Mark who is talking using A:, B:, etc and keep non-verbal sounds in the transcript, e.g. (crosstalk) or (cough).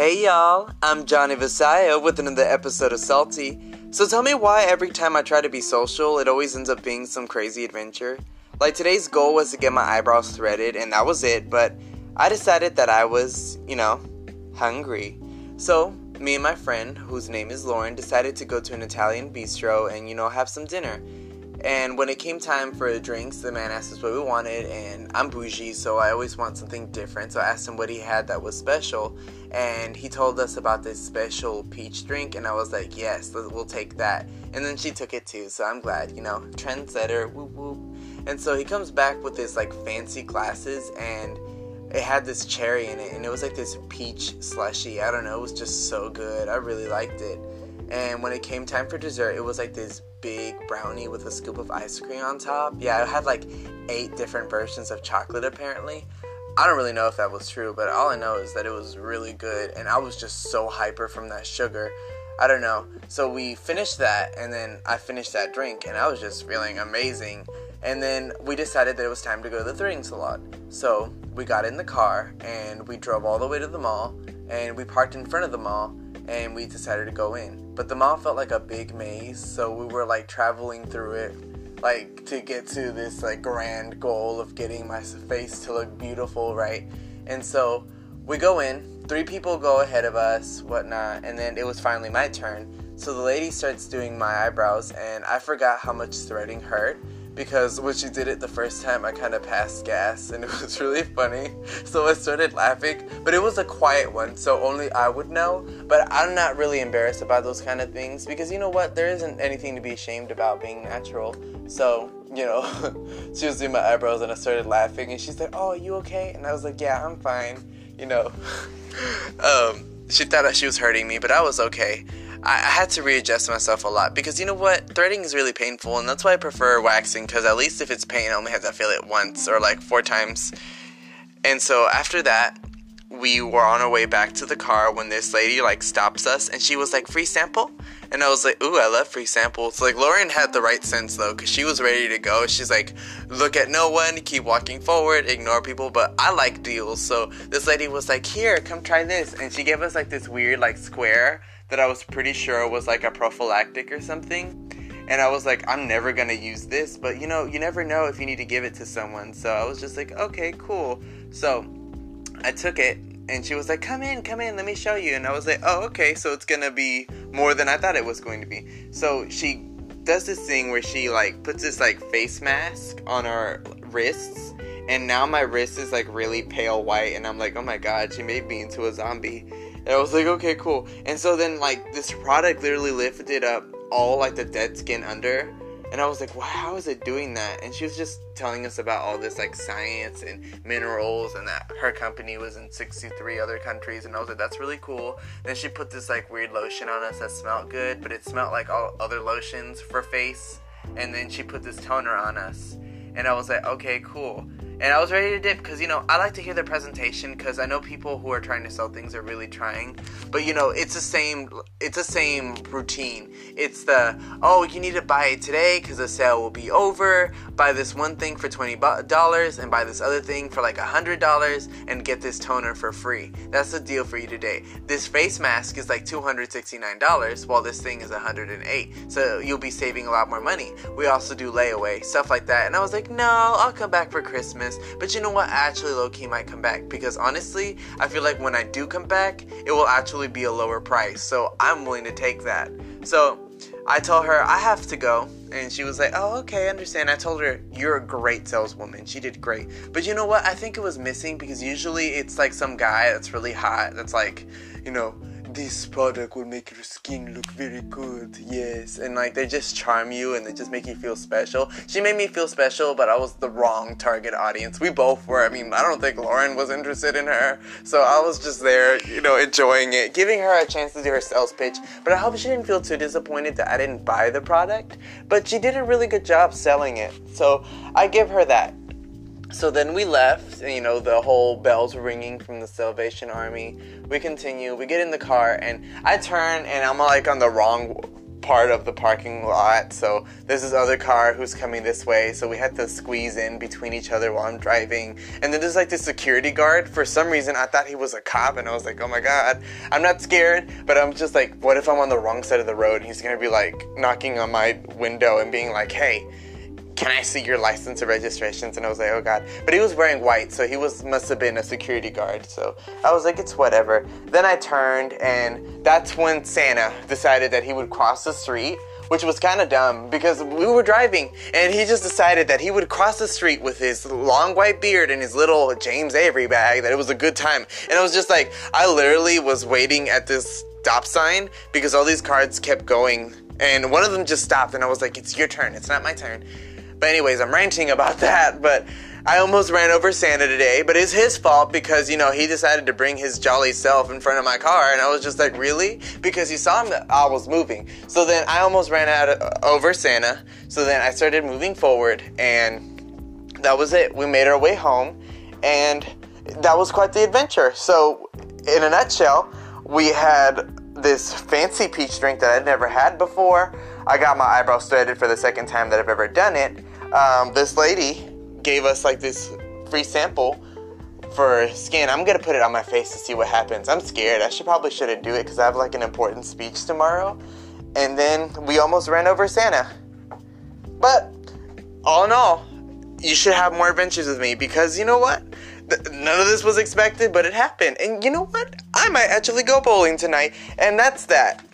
A: Hey y'all, I'm Johnny Visaya with another episode of Salty. So tell me why every time I try to be social, it always ends up being some crazy adventure. Like today's goal was to get my eyebrows threaded, and that was it, but I decided that I was, you know, hungry. So, me and my friend, whose name is Lauren, decided to go to an Italian bistro and, you know, have some dinner. And when it came time for drinks, the man asked us what we wanted, and I'm bougie, so I always want something different. So I asked him what he had that was special, and he told us about this special peach drink, and I was like, yes, we'll take that. And then she took it too, so I'm glad, you know, trendsetter, whoop whoop. And so he comes back with this like fancy glasses, and it had this cherry in it, and it was like this peach slushy. I don't know, it was just so good. I really liked it. And when it came time for dessert, it was like this big brownie with a scoop of ice cream on top. Yeah, it had like eight different versions of chocolate apparently. I don't really know if that was true, but all I know is that it was really good and I was just so hyper from that sugar. I don't know. So we finished that and then I finished that drink and I was just feeling amazing. And then we decided that it was time to go to the threading salon. So we got in the car and we drove all the way to the mall and we parked in front of the mall and we decided to go in. But the mall felt like a big maze, so we were like traveling through it, like to get to this like grand goal of getting my face to look beautiful, right? And so we go in, three people go ahead of us, whatnot, and then it was finally my turn. So the lady starts doing my eyebrows, and I forgot how much threading hurt because when she did it the first time, I kind of passed gas and (laughs) it was really funny. So I started laughing, but it was a quiet one, so only I would know. But I'm not really embarrassed about those kind of things because you know what? There isn't anything to be ashamed about being natural. So, you know, (laughs) she was doing my eyebrows and I started laughing and she's like, Oh, are you okay? And I was like, Yeah, I'm fine. You know, (laughs) um, she thought that she was hurting me, but I was okay. I, I had to readjust myself a lot because you know what? Threading is really painful, and that's why I prefer waxing because at least if it's pain, I only have to feel it once or like four times. And so after that, we were on our way back to the car when this lady like stops us and she was like, free sample? And I was like, ooh, I love free samples. Like, Lauren had the right sense though, because she was ready to go. She's like, look at no one, keep walking forward, ignore people. But I like deals. So this lady was like, here, come try this. And she gave us like this weird, like, square that I was pretty sure was like a prophylactic or something. And I was like, I'm never gonna use this, but you know, you never know if you need to give it to someone. So I was just like, okay, cool. So I took it, and she was like, come in, come in, let me show you. And I was like, oh, okay, so it's gonna be more than I thought it was going to be. So she does this thing where she like puts this like face mask on our wrists and now my wrist is like really pale white and i'm like oh my god she made me into a zombie and I was like, okay, cool. And so then like this product literally lifted up all like the dead skin under. And I was like, wow, how is it doing that? And she was just telling us about all this like science and minerals and that her company was in 63 other countries. And I was like, that's really cool. Then she put this like weird lotion on us that smelled good, but it smelled like all other lotions for face. And then she put this toner on us. And I was like, okay, cool and I was ready to dip because you know I like to hear the presentation because I know people who are trying to sell things are really trying, but you know it's the same it's the same routine. It's the oh you need to buy it today because the sale will be over. Buy this one thing for twenty dollars and buy this other thing for like a hundred dollars and get this toner for free. That's the deal for you today. This face mask is like two hundred sixty nine dollars while this thing is a hundred and eight. So you'll be saving a lot more money. We also do layaway stuff like that, and I was like no I'll come back for Christmas but you know what? I actually low key might come back because honestly, I feel like when I do come back, it will actually be a lower price. So I'm willing to take that. So I told her I have to go. And she was like, oh, okay, I understand. I told her, you're a great saleswoman. She did great. But you know what? I think it was missing because usually it's like some guy that's really hot that's like, you know, this product will make your skin look very good yes. And like they just charm you and they just make you feel special. She made me feel special but i was the wrong target audience. We both were. I mean i don't think lauren was interested in her. So i was just there you know enjoying it giving her a chance to do her sales pitch. But i hope she didn't feel too disappointed that i didn't buy the product. But she did a really good job selling it. So i give her that so then we left, you know, the whole bells ringing from the Salvation Army. We continue, we get in the car, and I turn, and I'm like on the wrong part of the parking lot. So there's this other car who's coming this way. So we had to squeeze in between each other while I'm driving. And then there's like this security guard. For some reason, I thought he was a cop, and I was like, oh my god, I'm not scared, but I'm just like, what if I'm on the wrong side of the road? He's gonna be like knocking on my window and being like, hey can I see your license or registrations? And I was like, oh god. But he was wearing white, so he was must have been a security guard. So I was like, it's whatever. Then I turned, and that's when Santa decided that he would cross the street. Which was kind of dumb because we were driving and he just decided that he would cross the street with his long white beard and his little James Avery bag, that it was a good time. And I was just like, I literally was waiting at this stop sign because all these cars kept going and one of them just stopped and I was like, it's your turn, it's not my turn. But anyways, I'm ranting about (laughs) that, but I almost ran over Santa today, but it's his fault because, you know, he decided to bring his jolly self in front of my car, and I was just like, really? Because he saw him, I was moving. So then I almost ran out of, over Santa. So then I started moving forward, and that was it. We made our way home, and that was quite the adventure. So, in a nutshell, we had this fancy peach drink that I'd never had before. I got my eyebrows threaded for the second time that I've ever done it um, this lady gave us like this free sample for skin. I'm gonna put it on my face to see what happens. I'm scared. I should probably shouldn't do it because I have like an important speech tomorrow. And then we almost ran over Santa. But all in all, you should have more adventures with me because you know what? None of this was expected, but it happened. And you know what? I might actually go bowling tonight, and that's that.